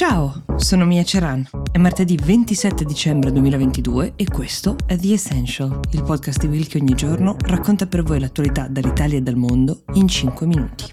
Ciao, sono Mia Ceran. È martedì 27 dicembre 2022 e questo è The Essential, il podcast di Will che ogni giorno racconta per voi l'attualità dall'Italia e dal mondo in 5 minuti.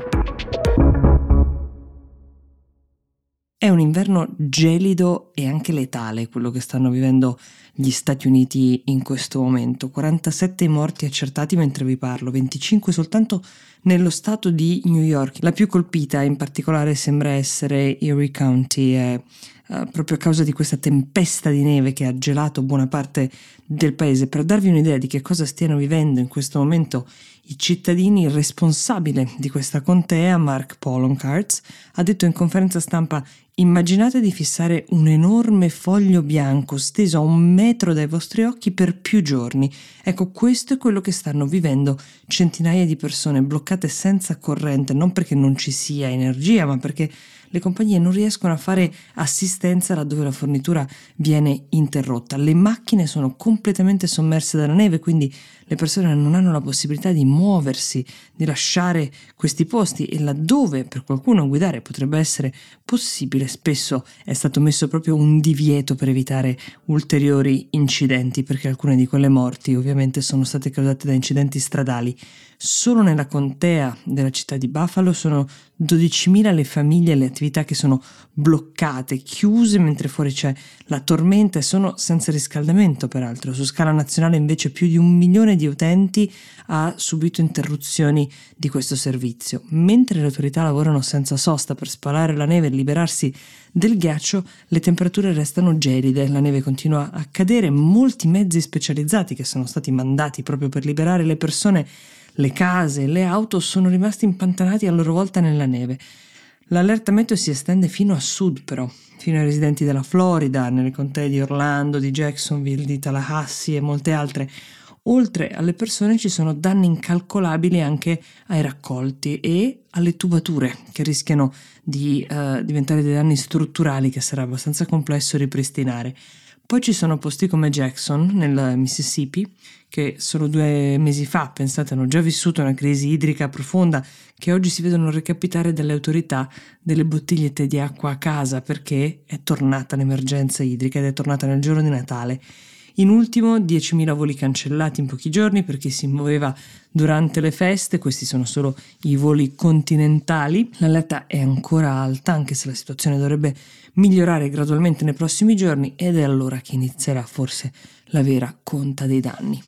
È un inverno gelido e anche letale quello che stanno vivendo gli Stati Uniti in questo momento. 47 morti accertati mentre vi parlo, 25 soltanto nello stato di New York. La più colpita in particolare sembra essere Erie County, eh, uh, proprio a causa di questa tempesta di neve che ha gelato buona parte del paese. Per darvi un'idea di che cosa stiano vivendo in questo momento i cittadini, il responsabile di questa contea, Mark Poloncarts, ha detto in conferenza stampa Immaginate di fissare un enorme foglio bianco steso a un metro dai vostri occhi per più giorni. Ecco, questo è quello che stanno vivendo centinaia di persone bloccate senza corrente, non perché non ci sia energia, ma perché le compagnie non riescono a fare assistenza laddove la fornitura viene interrotta. Le macchine sono completamente sommerse dalla neve, quindi le persone non hanno la possibilità di muoversi, di lasciare questi posti e laddove per qualcuno guidare potrebbe essere possibile, spesso è stato messo proprio un divieto per evitare ulteriori incidenti, perché alcune di quelle morti ovviamente sono state causate da incidenti stradali. Solo nella contea della città di Buffalo sono 12.000 le famiglie e le attività che sono bloccate, chiuse mentre fuori c'è la tormenta e sono senza riscaldamento peraltro. Su scala nazionale invece più di un milione di utenti ha subito interruzioni di questo servizio. Mentre le autorità lavorano senza sosta per spalare la neve e liberarsi del ghiaccio, le temperature restano gelide, la neve continua a cadere, molti mezzi specializzati che sono stati mandati proprio per liberare le persone le case le auto sono rimasti impantanati a loro volta nella neve. L'allerta meteo si estende fino a sud però, fino ai residenti della Florida, nelle contee di Orlando, di Jacksonville, di Tallahassee e molte altre. Oltre alle persone ci sono danni incalcolabili anche ai raccolti e alle tubature che rischiano di uh, diventare dei danni strutturali che sarà abbastanza complesso ripristinare. Poi ci sono posti come Jackson, nel Mississippi, che solo due mesi fa, pensate, hanno già vissuto una crisi idrica profonda, che oggi si vedono recapitare dalle autorità delle bottigliette di acqua a casa perché è tornata l'emergenza idrica ed è tornata nel giorno di Natale. In ultimo 10.000 voli cancellati in pochi giorni perché si muoveva durante le feste, questi sono solo i voli continentali. L'allerta è ancora alta anche se la situazione dovrebbe migliorare gradualmente nei prossimi giorni ed è allora che inizierà forse la vera conta dei danni.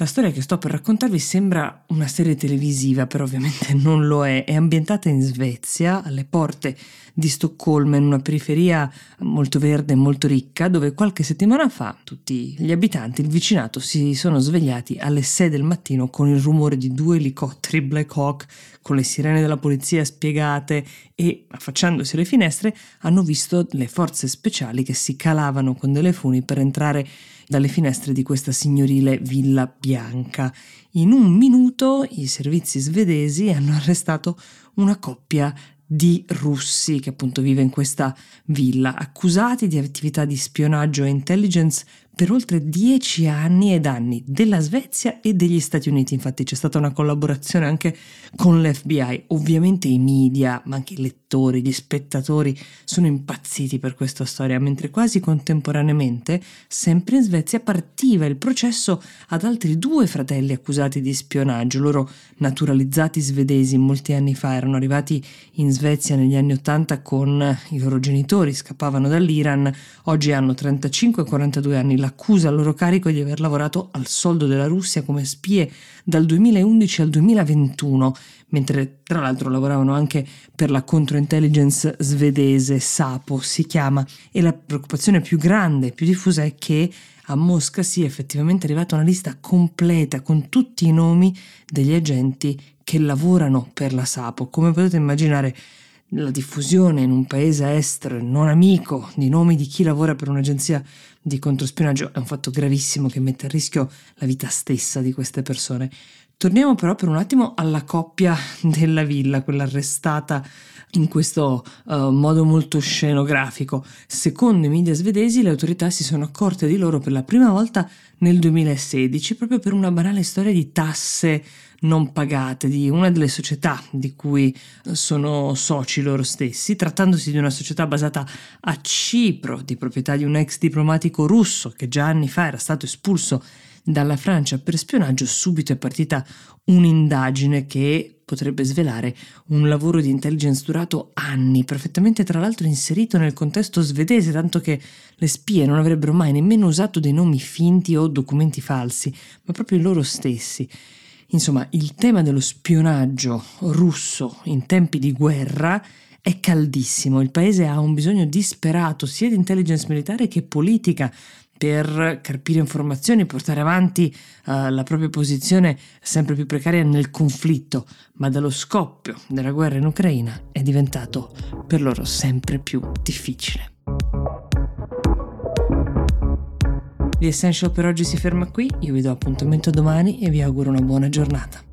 La storia che sto per raccontarvi sembra una serie televisiva, però ovviamente non lo è. È ambientata in Svezia, alle porte di Stoccolma, in una periferia molto verde e molto ricca, dove qualche settimana fa tutti gli abitanti, il vicinato, si sono svegliati alle 6 del mattino con il rumore di due elicotteri Black Hawk, con le sirene della polizia spiegate e, affacciandosi alle finestre, hanno visto le forze speciali che si calavano con delle funi per entrare dalle finestre di questa signorile villa bianca. In un minuto i servizi svedesi hanno arrestato una coppia di russi che appunto vive in questa villa, accusati di attività di spionaggio e intelligence per oltre dieci anni ed anni della Svezia e degli Stati Uniti. Infatti c'è stata una collaborazione anche con l'FBI. Ovviamente i media, ma anche i lettori, gli spettatori sono impazziti per questa storia, mentre quasi contemporaneamente, sempre in Svezia, partiva il processo ad altri due fratelli accusati di spionaggio. Loro naturalizzati svedesi molti anni fa erano arrivati in Svezia negli anni Ottanta con i loro genitori, scappavano dall'Iran, oggi hanno 35 e 42 anni. La l'accusa al loro carico di aver lavorato al soldo della Russia come spie dal 2011 al 2021, mentre tra l'altro lavoravano anche per la controintelligence svedese, SAPO si chiama, e la preoccupazione più grande, più diffusa è che a Mosca sia effettivamente arrivata una lista completa con tutti i nomi degli agenti che lavorano per la SAPO. Come potete immaginare, la diffusione in un paese estero non amico di nomi di chi lavora per un'agenzia di controspionaggio è un fatto gravissimo che mette a rischio la vita stessa di queste persone. Torniamo però per un attimo alla coppia della villa, quella arrestata in questo uh, modo molto scenografico. Secondo i media svedesi le autorità si sono accorte di loro per la prima volta nel 2016 proprio per una banale storia di tasse non pagate di una delle società di cui sono soci loro stessi, trattandosi di una società basata a Cipro, di proprietà di un ex diplomatico russo che già anni fa era stato espulso dalla Francia per spionaggio, subito è partita un'indagine che potrebbe svelare un lavoro di intelligence durato anni, perfettamente tra l'altro inserito nel contesto svedese, tanto che le spie non avrebbero mai nemmeno usato dei nomi finti o documenti falsi, ma proprio loro stessi. Insomma, il tema dello spionaggio russo in tempi di guerra è caldissimo, il paese ha un bisogno disperato sia di intelligence militare che politica per carpire informazioni, portare avanti uh, la propria posizione sempre più precaria nel conflitto, ma dallo scoppio della guerra in Ucraina è diventato per loro sempre più difficile. The Essential per oggi si ferma qui, io vi do appuntamento domani e vi auguro una buona giornata.